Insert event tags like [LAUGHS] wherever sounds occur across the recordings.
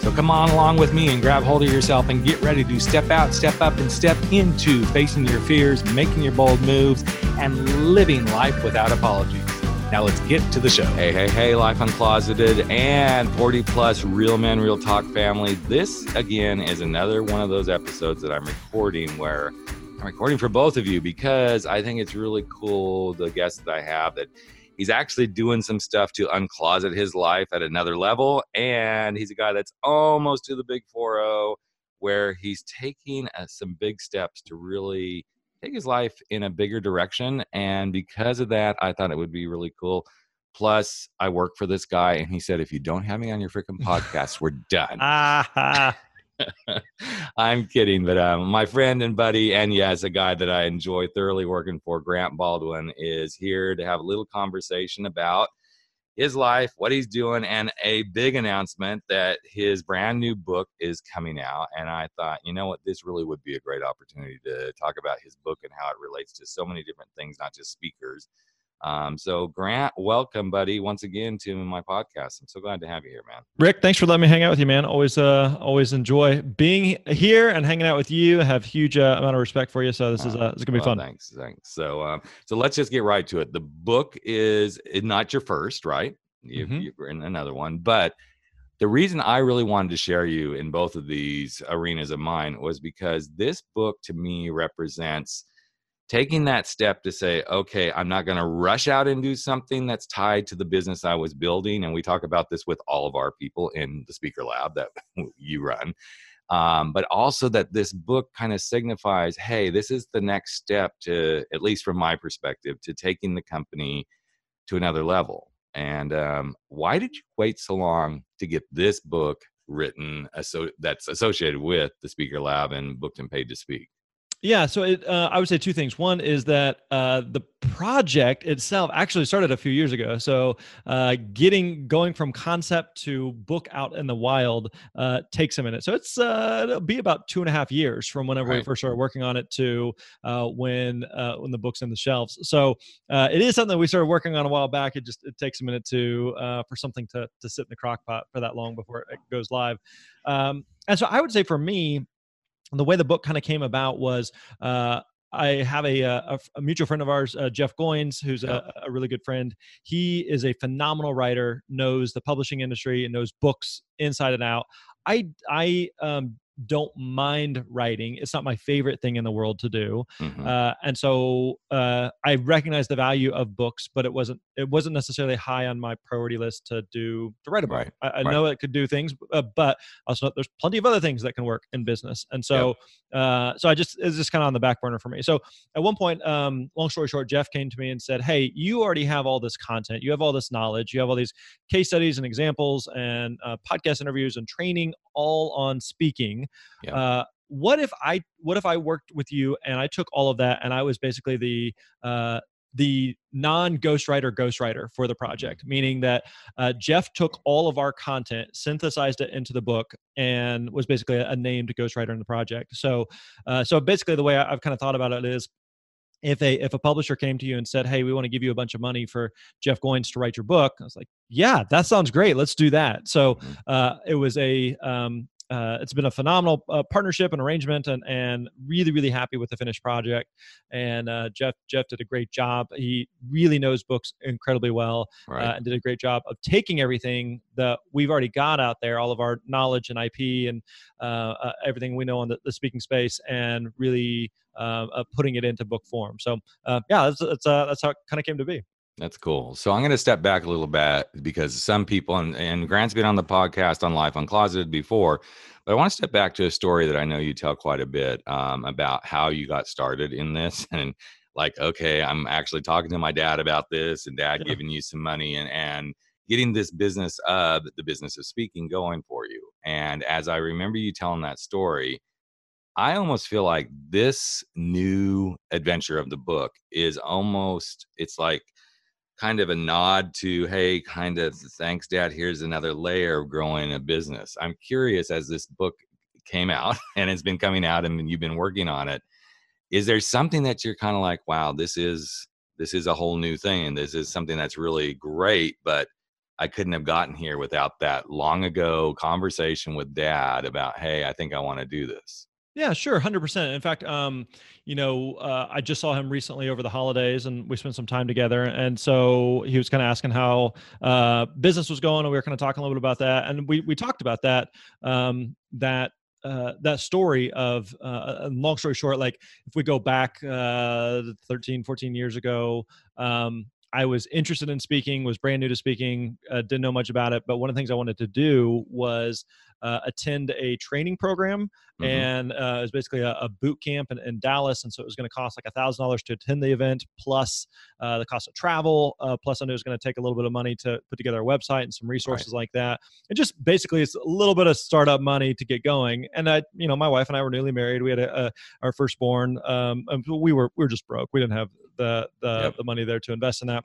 So come on along with me and grab hold of yourself and get ready to step out, step up, and step into facing your fears, making your bold moves, and living life without apologies. Now let's get to the show. Hey, hey, hey, Life Uncloseted and 40 plus Real Men, Real Talk family. This, again, is another one of those episodes that I'm recording where I'm recording for both of you because I think it's really cool, the guests that I have, that he's actually doing some stuff to uncloset his life at another level. And he's a guy that's almost to the big 4 0, where he's taking uh, some big steps to really take his life in a bigger direction. And because of that, I thought it would be really cool. Plus, I work for this guy, and he said, if you don't have me on your freaking [LAUGHS] podcast, we're done. [LAUGHS] [LAUGHS] I'm kidding, but um, my friend and buddy, and yes, a guy that I enjoy thoroughly working for, Grant Baldwin, is here to have a little conversation about his life, what he's doing, and a big announcement that his brand new book is coming out. And I thought, you know what, this really would be a great opportunity to talk about his book and how it relates to so many different things, not just speakers, um, so Grant, welcome, buddy, once again to my podcast. I'm so glad to have you here, man. Rick, thanks for letting me hang out with you, man. Always, uh, always enjoy being here and hanging out with you. I have huge uh, amount of respect for you, so this is uh, this is gonna be well, fun. Thanks, thanks. So, um, so let's just get right to it. The book is not your first, right? You, mm-hmm. You've written another one, but the reason I really wanted to share you in both of these arenas of mine was because this book to me represents taking that step to say, okay, I'm not going to rush out and do something that's tied to the business I was building. And we talk about this with all of our people in the speaker lab that [LAUGHS] you run. Um, but also that this book kind of signifies, hey, this is the next step to, at least from my perspective, to taking the company to another level. And um, why did you wait so long to get this book written that's associated with the speaker lab and booked and paid to speak? Yeah, so it, uh, I would say two things. One is that uh, the project itself actually started a few years ago. So uh, getting going from concept to book out in the wild uh, takes a minute. So it's uh, it'll be about two and a half years from whenever right. we first started working on it to uh, when when the book's in the shelves. So it is something we started working on a while back. It just it takes a minute to for something to to sit in the crock pot for that long before it goes live. Um, and so I would say for me, the way the book kind of came about was uh, I have a, a, a, mutual friend of ours, uh, Jeff Goins, who's a, a, really good friend. He is a phenomenal writer, knows the publishing industry, and knows books inside and out. I I um, don't mind writing. It's not my favorite thing in the world to do, mm-hmm. uh, and so uh, I recognize the value of books, but it wasn't it wasn't necessarily high on my priority list to do to write a book. Right. I, I right. know it could do things, uh, but also there's plenty of other things that can work in business, and so yep. Uh, so I just it's just kind of on the back burner for me. So at one point, um, long story short, Jeff came to me and said, "Hey, you already have all this content, you have all this knowledge, you have all these case studies and examples and uh, podcast interviews and training all on speaking." Yeah. Uh, what if I what if I worked with you and I took all of that and I was basically the uh, the non ghostwriter ghostwriter for the mm-hmm. project, meaning that uh, Jeff took all of our content, synthesized it into the book, and was basically a, a named ghostwriter in the project. So, uh, so basically, the way I, I've kind of thought about it is if a if a publisher came to you and said, "Hey, we want to give you a bunch of money for Jeff Goins to write your book," I was like, "Yeah, that sounds great. Let's do that." So mm-hmm. uh, it was a um, uh, it's been a phenomenal uh, partnership and arrangement, and and really really happy with the finished project. And uh, Jeff Jeff did a great job. He really knows books incredibly well, uh, right. and did a great job of taking everything that we've already got out there, all of our knowledge and IP and uh, uh, everything we know on the, the speaking space, and really putting it into book form. So yeah, that's that's, that's how it kind of came to be. That's cool. So I'm going to step back a little bit because some people, and, and Grant's been on the podcast on Life Uncloseted before, but I want to step back to a story that I know you tell quite a bit um, about how you got started in this. [LAUGHS] And like, okay, I'm actually talking to my dad about this and dad yeah. giving you some money and, and getting this business of the business of speaking going for you. And as I remember you telling that story, I almost feel like this new adventure of the book is almost it's like kind of a nod to hey kind of thanks dad here's another layer of growing a business. I'm curious as this book came out [LAUGHS] and it's been coming out and you've been working on it is there something that you're kind of like wow this is this is a whole new thing. And this is something that's really great but i couldn't have gotten here without that long ago conversation with dad about hey i think i want to do this yeah, sure, hundred percent. In fact, um, you know, uh, I just saw him recently over the holidays, and we spent some time together. And so he was kind of asking how uh, business was going, and we were kind of talking a little bit about that. And we we talked about that. Um, that uh, that story of uh, long story short like if we go back uh, 13 14 years ago um, I was interested in speaking, was brand new to speaking, uh, didn't know much about it. But one of the things I wanted to do was uh, attend a training program, mm-hmm. and uh, it was basically a, a, boot camp in, in, Dallas. And so it was going to cost like a thousand dollars to attend the event, plus uh, the cost of travel. Uh, plus, I knew it was going to take a little bit of money to put together a website and some resources right. like that. And just basically, it's a little bit of startup money to get going. And I, you know, my wife and I were newly married. We had a, a, our firstborn. Um, we were we were just broke. We didn't have the the, yep. the money there to invest in that.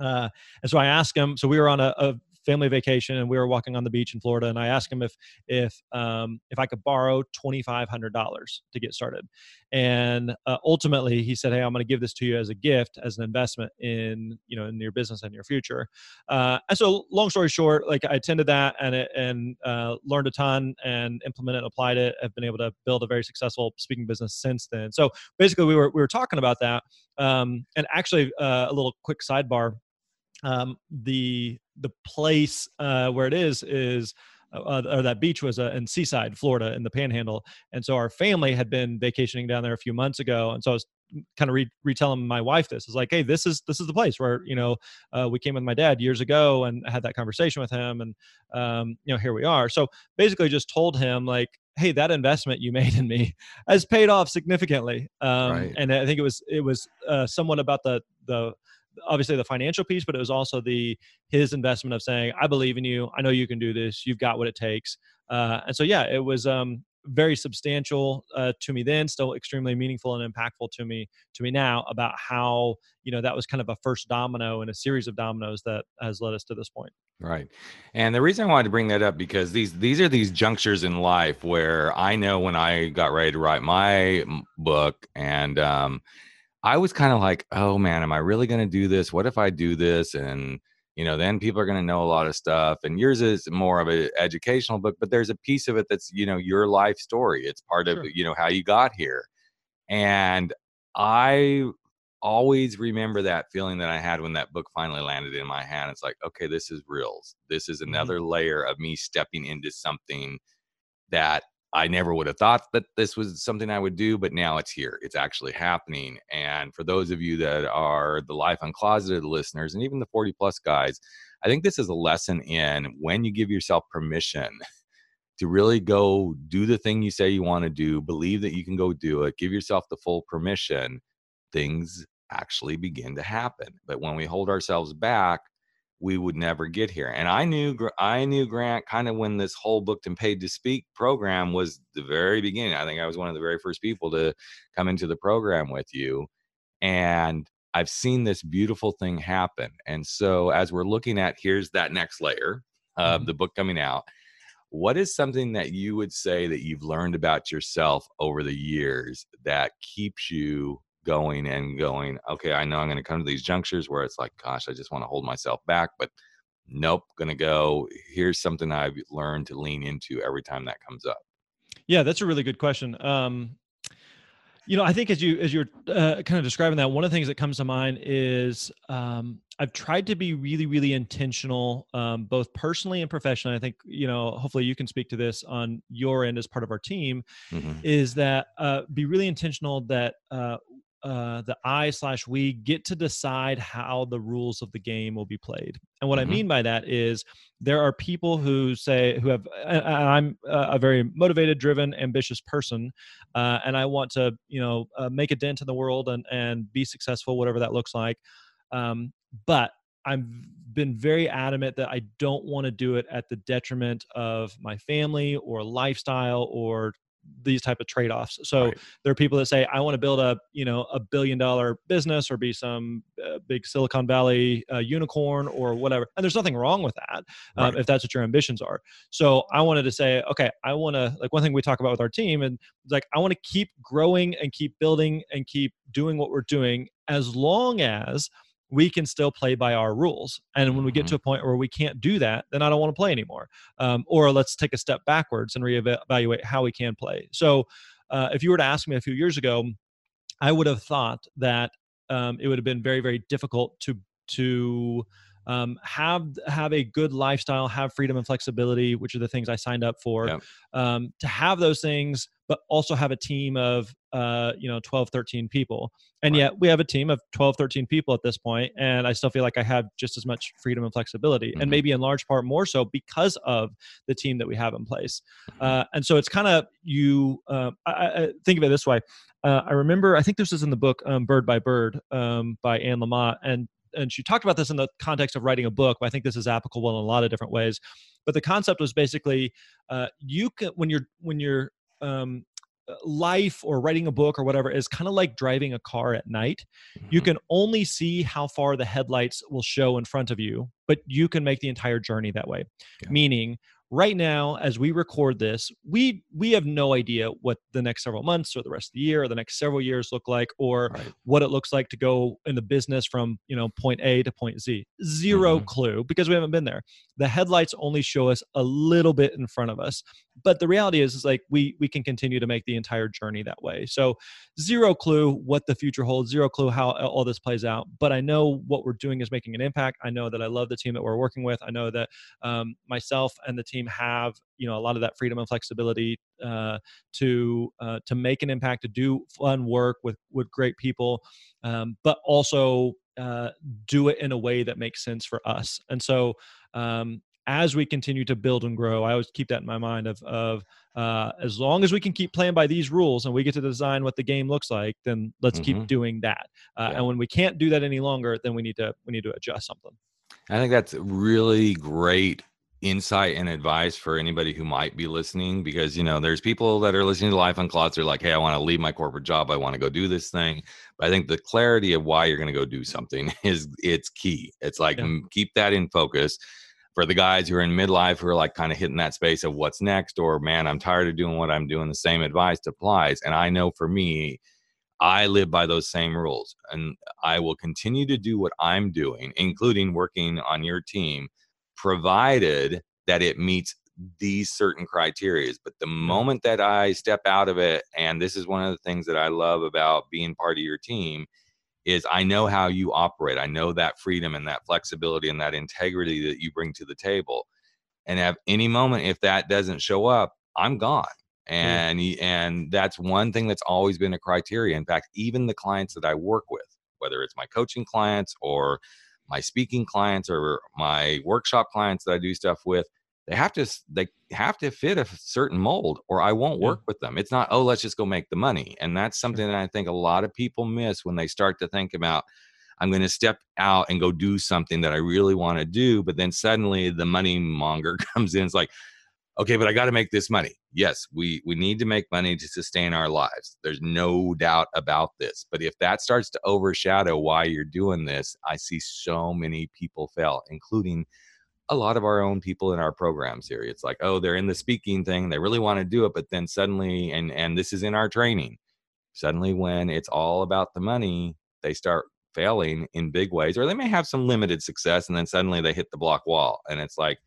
Uh, and so I asked him. So we were on a, a, family vacation and we were walking on the beach in Florida. And I asked him if if um, if I could borrow twenty five hundred dollars to get started. And uh, ultimately, he said, "Hey, I'm going to give this to you as a gift, as an investment in you know in your business and your future." Uh, and so, long story short, like I attended that and it, and uh, learned a ton and implemented and applied it. I've been able to build a very successful speaking business since then. So basically, we were we were talking about that. Um, and actually, uh, a little quick sidebar um, the the place uh, where it is is uh, or that beach was uh, in Seaside, Florida, in the Panhandle, and so our family had been vacationing down there a few months ago, and so I was kind of re- retelling my wife this. Is like hey this is this is the place where you know uh, we came with my dad years ago and had that conversation with him and um, you know here we are. So basically just told him like hey that investment you [LAUGHS] made in me has paid off significantly. Um, right. and i think it was it was uh, somewhat about the the obviously the financial piece, but it was also the his investment of saying, "I believe in you. I know you can do this. You've got what it takes." Uh, and so, yeah, it was um, very substantial uh, to me then, still extremely meaningful and impactful to me to me now about how you know that was kind of a first domino in a series of dominoes that has led us to this point. Right, and the reason I wanted to bring that up because these these are these junctures in life where I know when I got ready to write my book and. Um, I was kind of like, oh man, am I really going to do this? What if I do this? And, you know, then people are going to know a lot of stuff. And yours is more of an educational book, but there's a piece of it that's, you know, your life story. It's part sure. of, you know, how you got here. And I always remember that feeling that I had when that book finally landed in my hand. It's like, okay, this is reals. This is mm-hmm. another mm-hmm. layer of me stepping into something that I never would have thought that this was something I would do, but now it's here. It's actually happening. And for those of you that are the Life Uncloseted listeners and even the 40 plus guys, I think this is a lesson in when you give yourself permission to really go do the thing you say you want to do, believe that you can go do it, give yourself the full permission, things actually begin to happen. But when we hold ourselves back, we would never get here. And I knew I knew Grant kind of when this whole booked and paid to speak program was the very beginning. I think I was one of the very first people to come into the program with you. And I've seen this beautiful thing happen. And so as we're looking at here's that next layer of mm-hmm. the book coming out, what is something that you would say that you've learned about yourself over the years that keeps you going and going, okay, I know I'm going to come to these junctures where it's like, gosh, I just want to hold myself back, but nope, going to go. Here's something I've learned to lean into every time that comes up. Yeah, that's a really good question. Um, you know, I think as you as you're uh, kind of describing that, one of the things that comes to mind is um, I've tried to be really, really intentional, um, both personally and professionally. I think you know, hopefully, you can speak to this on your end as part of our team. Mm-hmm. Is that uh, be really intentional that uh, uh, the I slash we get to decide how the rules of the game will be played. And what mm-hmm. I mean by that is there are people who say who have. I'm a very motivated, driven, ambitious person, uh, and I want to you know uh, make a dent in the world and and be successful, whatever that looks like. Um, but I've been very adamant that I don't want to do it at the detriment of my family or lifestyle or these type of trade-offs so Right. there are people that say i want to build a you know a billion dollar business or be some uh, big silicon valley uh, unicorn or whatever and there's nothing wrong with that um, Right. if that's what your ambitions are so i wanted to say okay i want to like one thing we talk about with our team and it's like i want to keep growing and keep building and keep doing what we're doing as long as we can still play by our rules. And when we get Mhm. to a point where we can't do that, then I don't want to play anymore. Um, or let's take a step backwards and reevaluate how we can play. So, uh, if you were to ask me a few years ago, I would have thought that um, it would have been very, very difficult to to um, have have a good lifestyle, have freedom and flexibility, which are the things I signed up for. Yep. Um, to have those things, but also have a team of uh, you know 12, 13 people. And Right. yet we have a team of 12, 13 people at this point, and I still feel like I have just as much freedom and flexibility, Mhm. and maybe in large part more so because of the team that we have in place. Mhm. Uh, and so it's kind of you. Uh, I, I think of it this way. Uh, I remember. I think this is in the book um, "Bird by Bird" um, by Anne Lamott, and and she talked about this in the context of writing a book. But I think this is applicable in a lot of different ways. But the concept was basically uh, you can when you're when you're um, life or writing a book or whatever is kind of like driving a car at night you Mhm. can only see how far the headlights will show in front of you but you can make the entire journey that way Yeah. meaning right now as we record this we we have no idea what the next several months or the rest of the year or the next several years look like or Right. what it looks like to go in the business from you know point a to point z. 0 Mhm. clue because we haven't been there. The headlights only show us a little bit in front of us but the reality is is like we we can continue to make the entire journey that way. So zero clue what the future holds zero clue how all this plays out but i know what we're doing is making an impact. I know that i love the team that we're working with. I know that um, myself and the team have you know a lot of that freedom and flexibility uh, to uh, to make an impact to do fun work with with great people um, but also uh, do it in a way that makes sense for us and so um, as we continue to build and grow i always keep that in my mind of of uh, as long as we can keep playing by these rules and we get to design what the game looks like then let's keep Mhm. doing that uh, Yeah. and when we can't do that any longer then we need to we need to adjust something I think that's really great insight and advice for anybody who might be listening because you know there's people that are listening to Life Uncloseted. They're like, "Hey, I want to leave my corporate job. I want to go do this thing." But I think the clarity of why you're going to go do something [LAUGHS] is it's key. It's like Yeah. keep that in focus. For the guys who are in midlife who are like kind of hitting that space of what's next, or man, I'm tired of doing what I'm doing. The same advice applies, and I know for me, I live by those same rules and I will continue to do what I'm doing, including working on your team, provided that it meets these certain criteria. But the moment that I step out of it, and this is one of the things that I love about being part of your team, is I know how you operate. I know that freedom and that flexibility and that integrity that you bring to the table. And at any moment, if that doesn't show up, I'm gone and y- and that's one thing that's always been a criteria in fact even the clients that i work with whether it's my coaching clients or my speaking clients or my workshop clients that i do stuff with they have to they have to fit a certain mold or i won't Yeah. work with them. It's not oh let's just go make the money. And that's something that i think a lot of people miss when they start to think about i'm going to step out and go do something that i really want to do but then suddenly the money monger [LAUGHS] comes in. It's like okay but i got to make this money. Yes we we need to make money to sustain our lives. There's no doubt about this. But if that starts to overshadow why you're doing this i see so many people fail including a lot of our own people in our programs here. It's like oh they're in the speaking thing they really want to do it but then suddenly and and this is in our training suddenly when it's all about the money they start failing in big ways or they may have some limited success and then suddenly they hit the block wall and it's like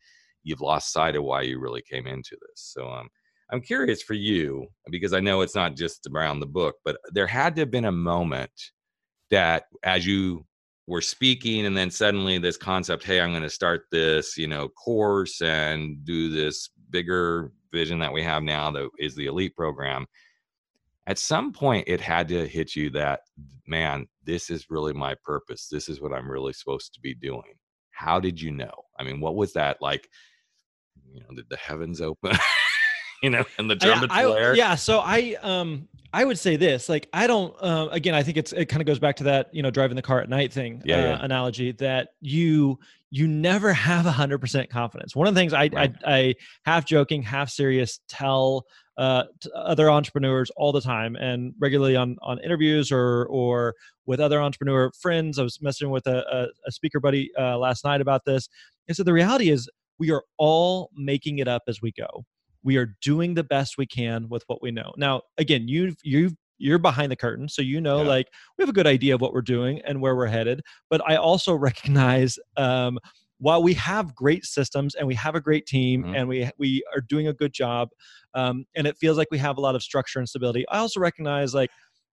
you've lost sight of why you really came into this. So um, i'm curious for you because i know it's not just around the book but there had to have been a moment that as you were speaking and then suddenly this concept hey i'm going to start this you know course and do this bigger vision that we have now that is the elite program at some point it had to hit you that man this is really my purpose. This is what i'm really supposed to be doing. How did you know? I mean what was that like you know did the heavens open [LAUGHS] you know and the Yeah, trumpet I- flare yeah so i um I would say this, like I don't. Uh, again, I think it's it kind of goes back to that you know driving the car at night thing Yeah, uh, yeah. analogy that you you never [LAUGHS] have a hundred percent confidence. One of the things I, Right. I I half joking, half serious tell uh, other entrepreneurs all the time and regularly on on interviews or or with other entrepreneur friends. I was messaging with a, a, a speaker buddy uh, last night about this. And so the reality is we are all making it up as we go we are doing the best we can with what we know now again you've you've you're behind the curtain so you know Yeah. like we have a good idea of what we're doing and where we're headed but i also [LAUGHS] recognize um, while we have great systems and we have a great team Mhm. and we we are doing a good job um, and it feels like we have a lot of structure and stability i also recognize like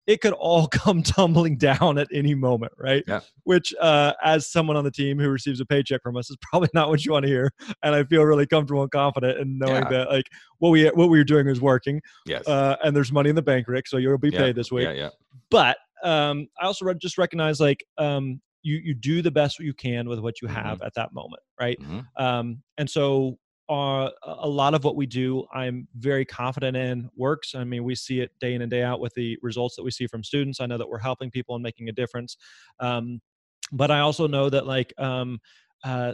it could all [LAUGHS] come tumbling down at any moment right Yeah. which uh, as someone on the team who receives a paycheck from us is [LAUGHS] probably not what you want to hear and i feel really comfortable and confident in knowing Yeah. that like what we what we were doing was working Yes. uh, and there's money in the bank rick so you'll be Yeah, paid this week Yeah, yeah. but um, I also re- just recognize like um, you you do the best you can with what you Mm-hmm. have at that moment, right? Mhm. Um, and so uh, a lot of what we do, I'm very confident in works. I mean, we see it day in and day out with the results that we see from students. I know that we're helping people and making a difference. Um, but I also know that like um, uh,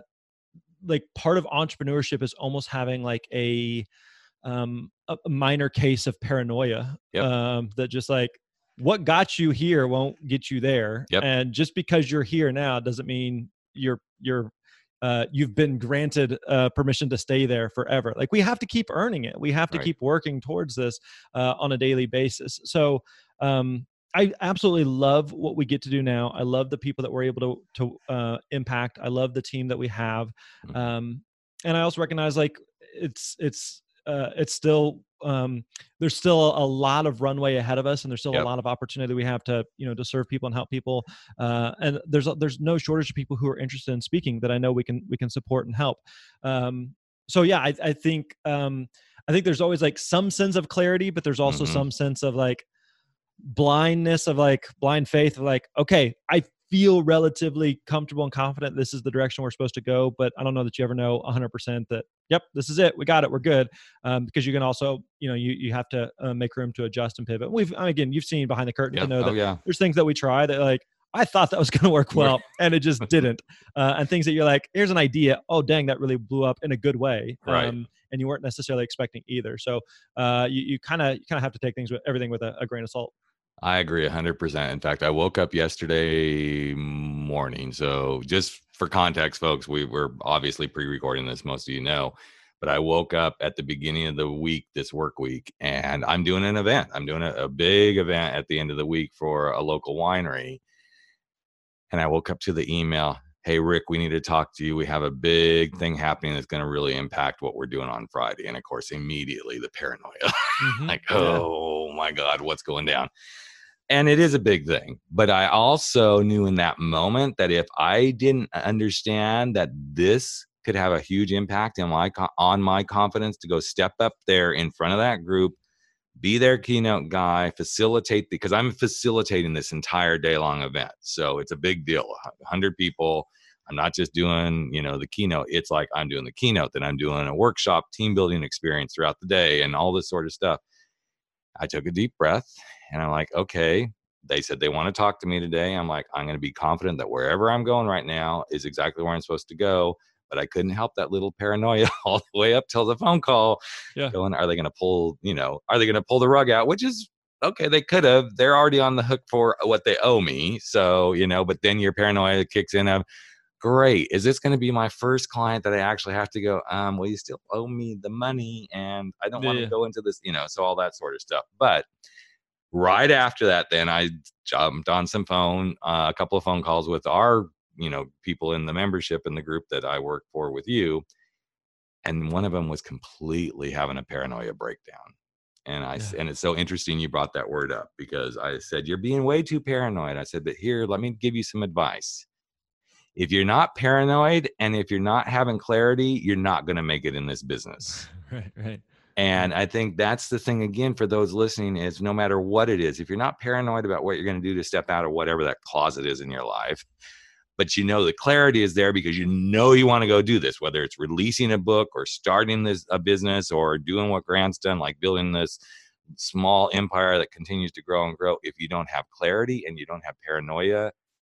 like part of entrepreneurship is almost having like a um a a minor case of paranoia Yep. um that just like what got you here won't get you there Yep. and just because you're here now doesn't mean you're you're uh, you've been granted uh, permission to stay there forever. Like we have to keep earning it. We have to Right. keep working towards this uh, on a daily basis. So um, I absolutely love what we get to do now. I love the people that we're able to to uh, impact. I love the team that we have, Mhm. um, and I also recognize like it's it's uh, it's still um, there's still a lot of runway ahead of us, and there's still Yep. a lot of opportunity we have to you know to serve people and help people. Uh, and there's there's no shortage of people who are interested in speaking that I know we can we can support and help. Um, so yeah, I, I think um, I think there's always like some sense of clarity, but there's also Mhm. some sense of like blindness of like blind faith of like okay i feel relatively comfortable and confident this is the direction we're supposed to go but i don't know that you ever know 100% that yep this is it we got it we're good um, because you can also you know you, you have to uh, make room to adjust and pivot we've again you've seen behind the curtain Yeah. to know Oh that yeah. there's things that we try that like i thought that was [LAUGHS] going to work well and it just didn't uh, and things that you're like here's an idea oh dang that really blew up in a good way Right. um, and you weren't necessarily expecting either so uh, you you kind of you kind of have to take things with everything with a, a grain of salt I agree 100%. In fact, I woke up yesterday morning. So, just for context, folks, we were obviously pre recording this, most of you know. But I woke up at the beginning of the week, this work week, and I'm doing an event. I'm doing a, a big event at the end of the week for a local winery. And I woke up to the email Hey, Rick, we need to talk to you. We have a big thing happening that's going to really impact what we're doing on Friday. And of course, immediately the paranoia [LAUGHS] mm-hmm. like Yeah. oh my god what's going down and it is a big thing but i also knew in that moment that if i didn't understand that this could have a huge impact on my on my confidence to go step up there in front of that group be their keynote guy facilitate because i'm facilitating this entire day long event so it's a big deal 100 people i'm not just doing you know the keynote it's like i'm doing the keynote then i'm doing a workshop team building experience throughout the day and all this sort of stuff. I took a deep breath and i'm like okay. They said they want to talk to me today i'm like i'm going to be confident that wherever i'm going right now is exactly where i'm supposed to go but i couldn't help that little paranoia [LAUGHS] all the way up till the phone call Yeah. going are they going to pull you know are they going to pull the rug out? Which is okay they could have they're already on the hook for what they owe me so you know but then your paranoia kicks in of great is this going to be my first client that i actually have to go um well you still owe me the money and i don't want to go into this you know so all that sort of stuff but right after that then i jumped on some phone uh, a couple of phone calls with our you know people in the membership in the group that i work for with you and one of them was completely having a paranoia breakdown and I, Yeah. and it's so interesting you brought that word up because i said you're being way too paranoid. I said but here let me give you some advice. If you're not paranoid and if you're not having clarity you're not going to make it in this [LAUGHS] business. Right right Mm-hmm. and I think that's the thing again for those listening is no matter what it is, if you're not paranoid about what you're going to do to step out of whatever that closet is in your life, but you know the clarity is there because you know you want to go do this, whether it's releasing a book or starting this a business or doing what Grant's done, like building this small empire that continues to grow and grow, if you don't have clarity and you don't have paranoia,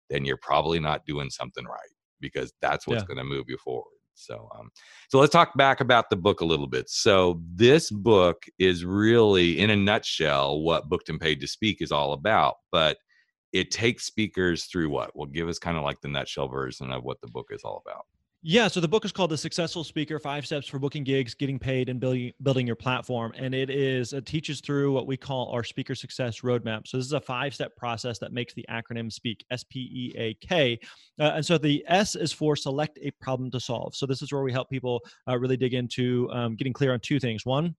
then you're probably not doing something right because that's what's yeah. going to move you forward. So, um, so let's talk back about the book a little bit. So, this book is really, in a nutshell, what Booked and Paid to Speak is all about. But it takes speakers through what? Well, give us kind of like the nutshell version of what the book is all about. Yeah, so the book is called The Successful Speaker: Five Steps for Booking Gigs, Getting Paid, and Building Building Your Platform. And it is it teaches through what we call our speaker success roadmap. So this is a five-step process that makes the acronym SPEAK, S P E A K. Uh, and so the S is for select a problem to solve. So this is where we help people uh, really dig into um, getting clear on two things. One,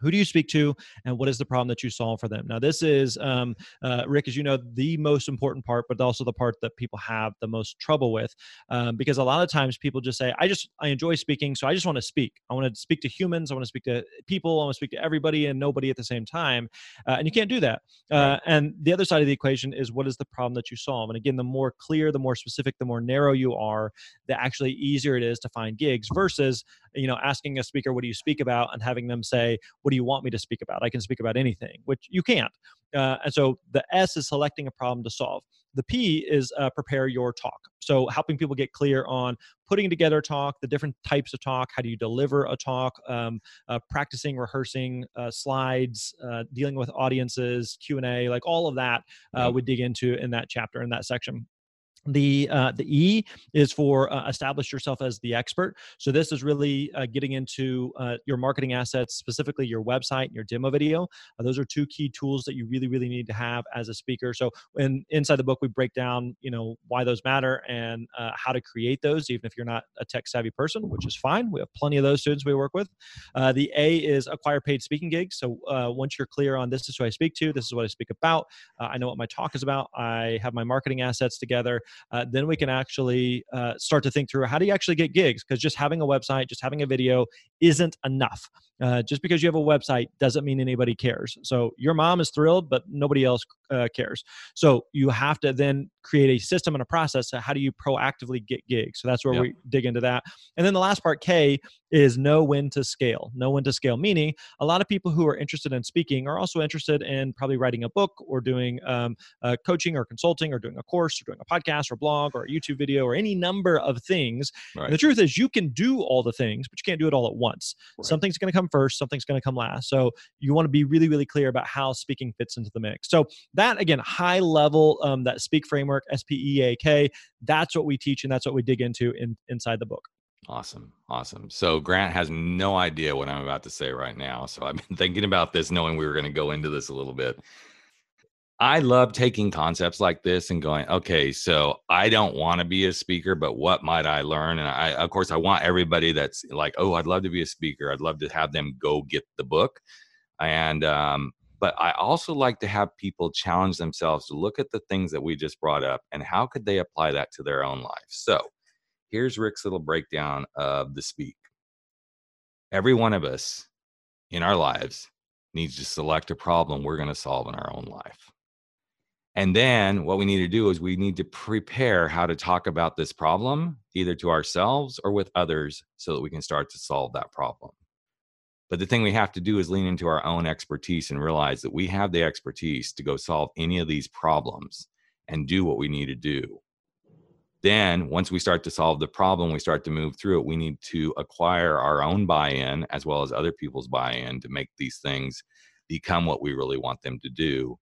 who do you speak to and what is the problem that you solve for them? Now this is um, uh, rick as you know the most important part but also the part that people have the most trouble with um, because a lot of times people just say i just i enjoy speaking so i just want to speak. I want to speak to humans i want to speak to people i want to speak to everybody and nobody at the same time uh, and you can't do that uh, and the other side of the equation is what is the problem that you solve? And again the more clear the more specific the more narrow you are the actually easier it is to find gigs versus you know asking a speaker what do you speak about and having them say what do you want me to speak about? I can speak about anything, which you can't. Uh, and so the S is selecting a problem to solve. The P is uh, prepare your talk. So helping people get clear on putting together a talk, the different types of talk, how do you deliver a talk, um, uh, practicing, rehearsing uh, slides, uh, dealing with audiences, Q and A, like all of that uh, we dig into in that chapter in that section the uh, the E is for uh, establish yourself as the expert. So this is really uh, getting into uh, your marketing assets, specifically your website and your demo video. Uh, those are two key tools that you really really need to have as a speaker. So in inside the book we break down you know why those matter and uh, how to create those, even if you're not a tech savvy person, which is fine. We have plenty of those students we work with. the A is acquire paid speaking gigs. So once you're clear on this is who I speak to, this is what I speak about. I know what my talk is about. I have my marketing assets together uh, then we can actually uh, start to think through how do you actually get gigs? Because just having a website, just having a video isn't enough. Uh, just because you have a website doesn't mean anybody cares. So your mom is thrilled, but nobody else uh, cares. So you have to then create a system and a process. So how do you proactively get gigs? So that's where yep. we dig into that. And then the last part, K, is know when to scale. Know when to scale, meaning a lot of people who are interested in speaking are also interested in probably writing a book or doing um, uh, coaching or consulting or doing a course or doing a podcast or blog or a YouTube video or any number of things. Right. The truth is, you can do all the things, but you can't do it all at once. Right. Something's going to come first, something's going to come last. So you want to be really, really clear about how speaking fits into the mix. So that again, high level, um, that speak framework, S P E A K, that's what we teach and that's what we dig into in, inside the book. Awesome. Awesome. So Grant has no idea what I'm about to say right now. So I've been [LAUGHS] thinking about this, knowing we were going to go into this a little bit. I love taking concepts like this and going, okay, so I don't want to be a speaker, but what might I learn? And I, of course, I want everybody that's like, oh, I'd love to be a speaker. I'd love to have them go get the book. And, um, but I also like to have people challenge themselves to look at the things that we just brought up and how could they apply that to their own life. So here's Rick's little breakdown of the speak. Every one of us in our lives needs to select a problem we're going to solve in our own life. And then what we need to do is we need to prepare how to talk about this problem, either to ourselves or with others, so that we can start to solve that problem. But the thing we have to do is lean into our own expertise and realize that we have the expertise to go solve any of these problems and do what we need to do. Then, once we start to solve the problem, we start to move through it. We need to acquire our own buy in as well as other people's buy in to make these things become what we really want them to do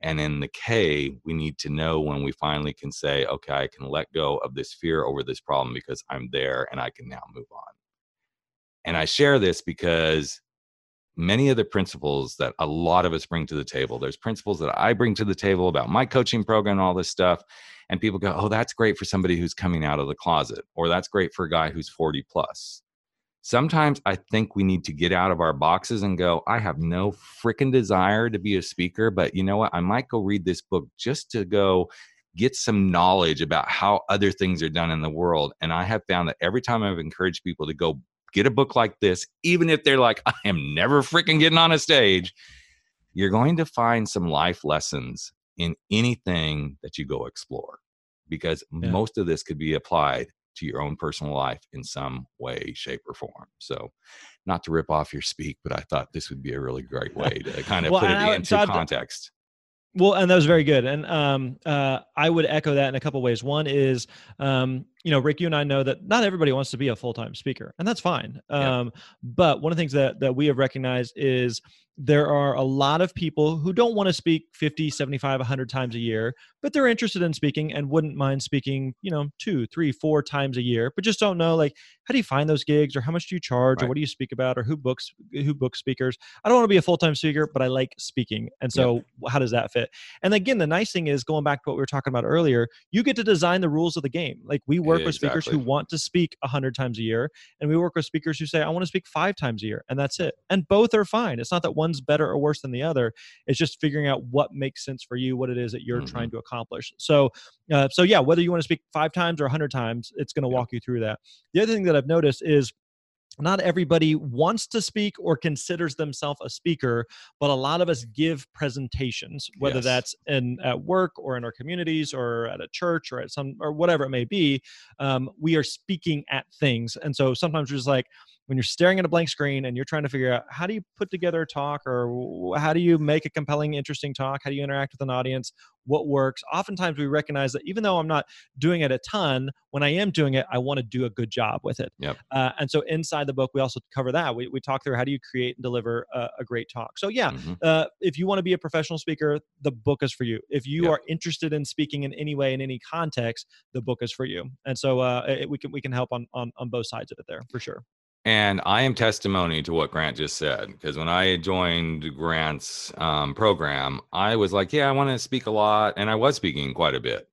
and in the K, we need to know when we finally can say, okay, I can let go of this fear over this problem because I'm there and I can now move on. And I share this because many of the principles that a lot of us bring to the table, there's principles that I bring to the table about my coaching program and all this stuff. And people go, oh, that's great for somebody who's coming out of the closet, or that's great for a guy who's 40 plus sometimes I think we need to get out of our boxes and go, I have no freaking desire to be a speaker, but you know what? I might go read this book just to go get some knowledge about how other things are done in the world. And I have found that every time I've encouraged people to go get a book like this, even if they're like, I am never freaking getting on a stage, you're going to find some life lessons in anything that you go explore because yeah. most of this could be applied to your own personal life in some way, shape, or form. So, not to rip off your speak, but I thought this would be a really great way to kind of Well, put it I- into so context. Well, and that was very good. And um, uh, I would echo that in a couple ways. One is, um, you know, Rick, you and I know that not everybody wants to be a full time speaker, and that's fine. Yeah. Um, But one of the things that, that we have recognized is there are a lot of people who don't want to speak 50, 75, 100 times a year, but they're interested in speaking and wouldn't mind speaking, you know, two, three, four times a year, but just don't know like how do you find those gigs or how much do you charge or what do you speak about or who books who books speakers. I don't want to be a full time speaker, but I like speaking. And so how does that fit? And again, the nice thing is going back to what we were talking about earlier, you get to design the rules of the game. Like we work with speakers who want to speak 100 times a year, and we work with speakers who say, I want to speak five times a year, and that's it. And both are fine. It's not that one's better or worse than the other. It's just figuring out what makes sense for you, what it is that you're Mhm. trying to accomplish. So, uh, so yeah, whether you want to speak five times or 100 times, it's going to Yeah. walk you through that. The other thing that I've noticed is not everybody wants to speak or considers themselves a speaker but a lot of us give presentations whether Yes. that's in at work or in our communities or at a church or at some or whatever it may be um, we are speaking at things. And so sometimes we're just like when you're staring at a blank screen and you're trying to figure out how do you put together a talk or how do you make a compelling interesting talk? How do you interact with an audience what works. Oftentimes we recognize that even though i'm not doing it a ton when i am doing it i want to do a good job with it. Yep. uh, and so inside the book we also cover that. We, we talk through how do you create and deliver a, a great talk. So yeah Mhm. uh, if you want to be a professional speaker the book is for you. If you Yep. are interested in speaking in any way in any context the book is for you. And so uh, it, we can we can help on, on on both sides of it there for sure And I am testimony to what Grant just said because when I joined Grant's um, program, I was like, yeah, I want to speak a lot. And I was speaking quite a bit.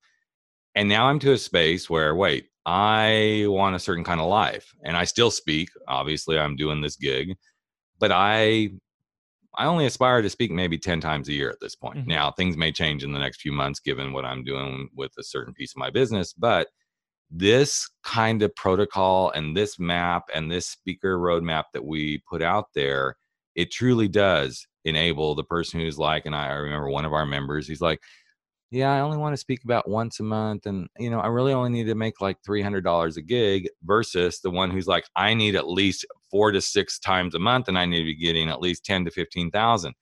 And now I'm to a space where, wait, I want a certain kind of life. And I still speak. Obviously, I'm doing this gig, but I. I only aspire to speak maybe 10 times a year at this point. Mhm. Now, things may change in the next few months given what I'm doing with a certain piece of my business, but this kind of protocol and this map and this speaker roadmap that we put out there, it truly does enable the person who's like, and I, remember one of our members, he's like, yeah, I only want to speak about once a month. And, you know, I really only need to make like $300 a gig versus the one who's like, I need at least four to six times a month and I need to be getting at least 10 to 15,000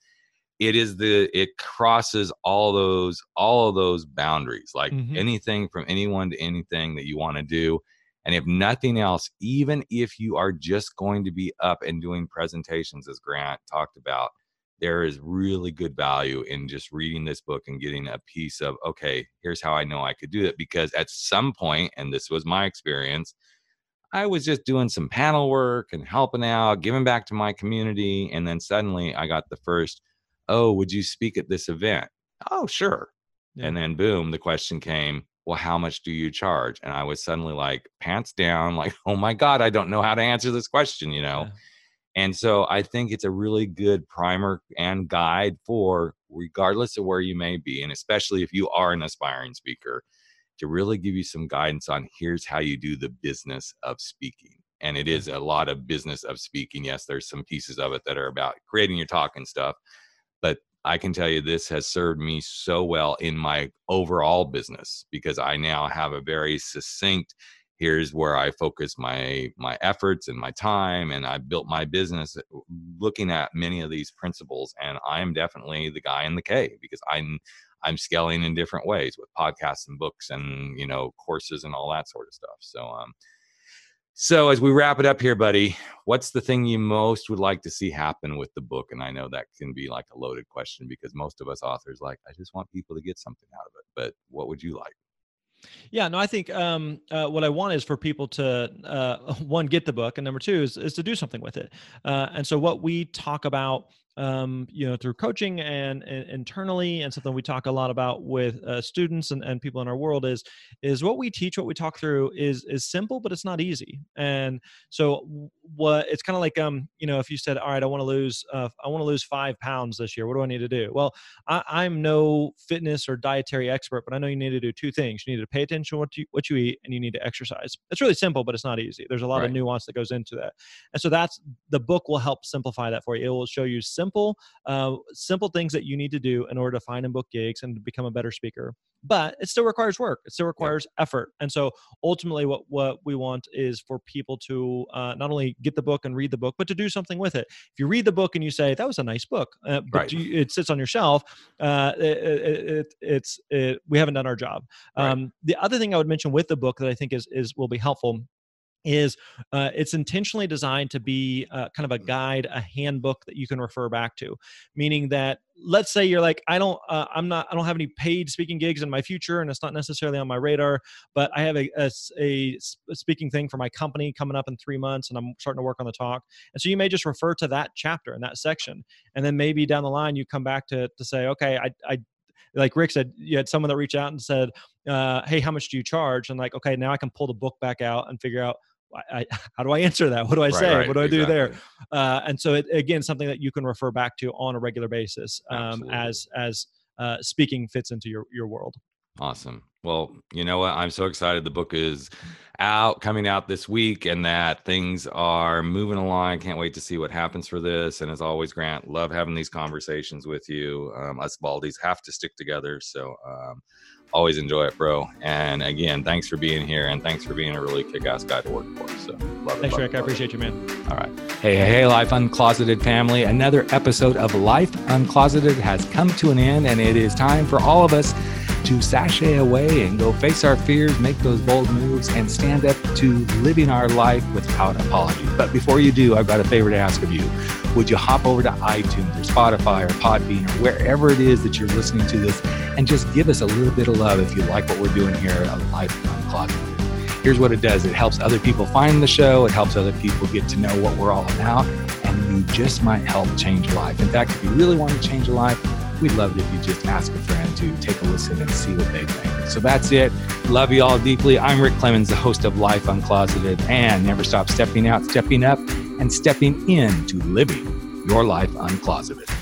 it is the it crosses all those all of those boundaries like Mhm. anything from anyone to anything that you want to do and if nothing else even if you are just going to be up and doing presentations as grant talked about there is really good value in just reading this book and getting a piece of okay here's how i know i could do it because at some point and this was my experience I was just doing some panel work and helping out, giving back to my community. And then suddenly I got the first, oh, would you speak at this event? Oh, sure. Yeah. And then boom, the question came, well, how much do you charge? And I was suddenly like pants down, [LAUGHS] like, oh my God, I don't know how to answer this question, you know? Yeah. And so I think it's a really good primer and guide for regardless of where you may be, and especially if you are an aspiring speaker, to really give you some guidance on here's how you do the business of speaking. And it is a lot of business of speaking. Yes, there's some pieces of it that are about creating your talk and stuff. But I can tell you this has served me so well in my overall business because I now have a very succinct here's where I focus my my efforts and my time and I built my business looking at many of these principles and I'm definitely the guy in the K because I'm I'm scaling in different ways with podcasts and books and you know courses and all that sort of stuff. So um so as we wrap it up here, buddy, what's the thing you most would like to see happen with the book? And I know that can be like a loaded question because most of us authors like, I just want people to get something out of it. But what would you like? Yeah, no, I think um, uh, what I want is for people to uh, [LAUGHS] one get the book, and number two is is to do something with it. Uh, and so, what we talk about, um, you know, through coaching and, and internally, and something we talk a lot about with uh, students and, and people in our world is is what we teach, what we talk through is is simple, but it's not easy. And so, what it's kind of like, um, you know, if you said, all right, I want to lose, uh, I want to lose five pounds this year. What do I need to do? Well, I, I'm no fitness or dietary expert, but I know you need to do two things. You need to pay attention to what you what you eat, and you need to exercise. It's really simple, but it's not easy. There's a lot of nuance that goes into that, and so that's the book will help simplify that for you. It will show you simple uh, simple things that you need to do in order to find and book gigs and become a better speaker. But it still requires work. It still requires yep. effort. And so ultimately, what what we want is for people to uh, not only get the book and read the book, but to do something with it. If you read the book and you say that was a nice book, uh, but right. you, it sits on your shelf, uh, it, it, it's we haven't done our job. Right. Um, the other thing I would mention with the book that I think is is will be helpful is uh, it's intentionally designed to be uh, kind of a guide a handbook that you can refer back to meaning that let's say you're like i don't uh, i'm not i don't have any paid speaking gigs in my future and it's not necessarily on my radar but i have a, a, a speaking thing for my company coming up in three months and i'm starting to work on the talk and so you may just refer to that chapter and that section and then maybe down the line you come back to to say okay i, I like Rick said, you had someone that reached out and said, uh, "Hey, how much do you charge?" And like, okay, now I can pull the book back out and figure out I, [LAUGHS] how do I answer that? What do I right, say? Right, what do I exactly. do there? Uh, and so, it, again, something that you can refer back to on a regular basis um, as as uh, speaking fits into your your world. Awesome. Well, you know what? I'm so excited. The book is out, coming out this week, and that things are moving along. Can't wait to see what happens for this. And as always, Grant, love having these conversations with you. Um, us Baldies have to stick together. So um, always enjoy it, bro. And again, thanks for being here and thanks for being a really kick ass guy to work for. So love it. Thanks, Rick. I appreciate you, man. All right. Hey, hey, hey, Life Uncloseted family. Another episode of Life Uncloseted has come to an end, and it is time for all of us to sashay away and go face our fears, make those bold moves, and stand up to living our life without apology. But before you do, I've got a favor to ask of you. Would you hop over to iTunes or Spotify or Podbean or wherever it is that you're listening to this and just give us a little bit of love if you like what we're doing here at Life Uncloseted? Here's what it does it helps other people find the show, it helps other people get to know what we're all about, and you just might help change a life. In fact, if you really want to change a life, we'd love it if you just ask a friend to take a listen and see what they think. So that's it. Love you all deeply. I'm Rick Clemons, the host of Life Uncloseted, and never stop stepping out, stepping up, and stepping into living your life uncloseted.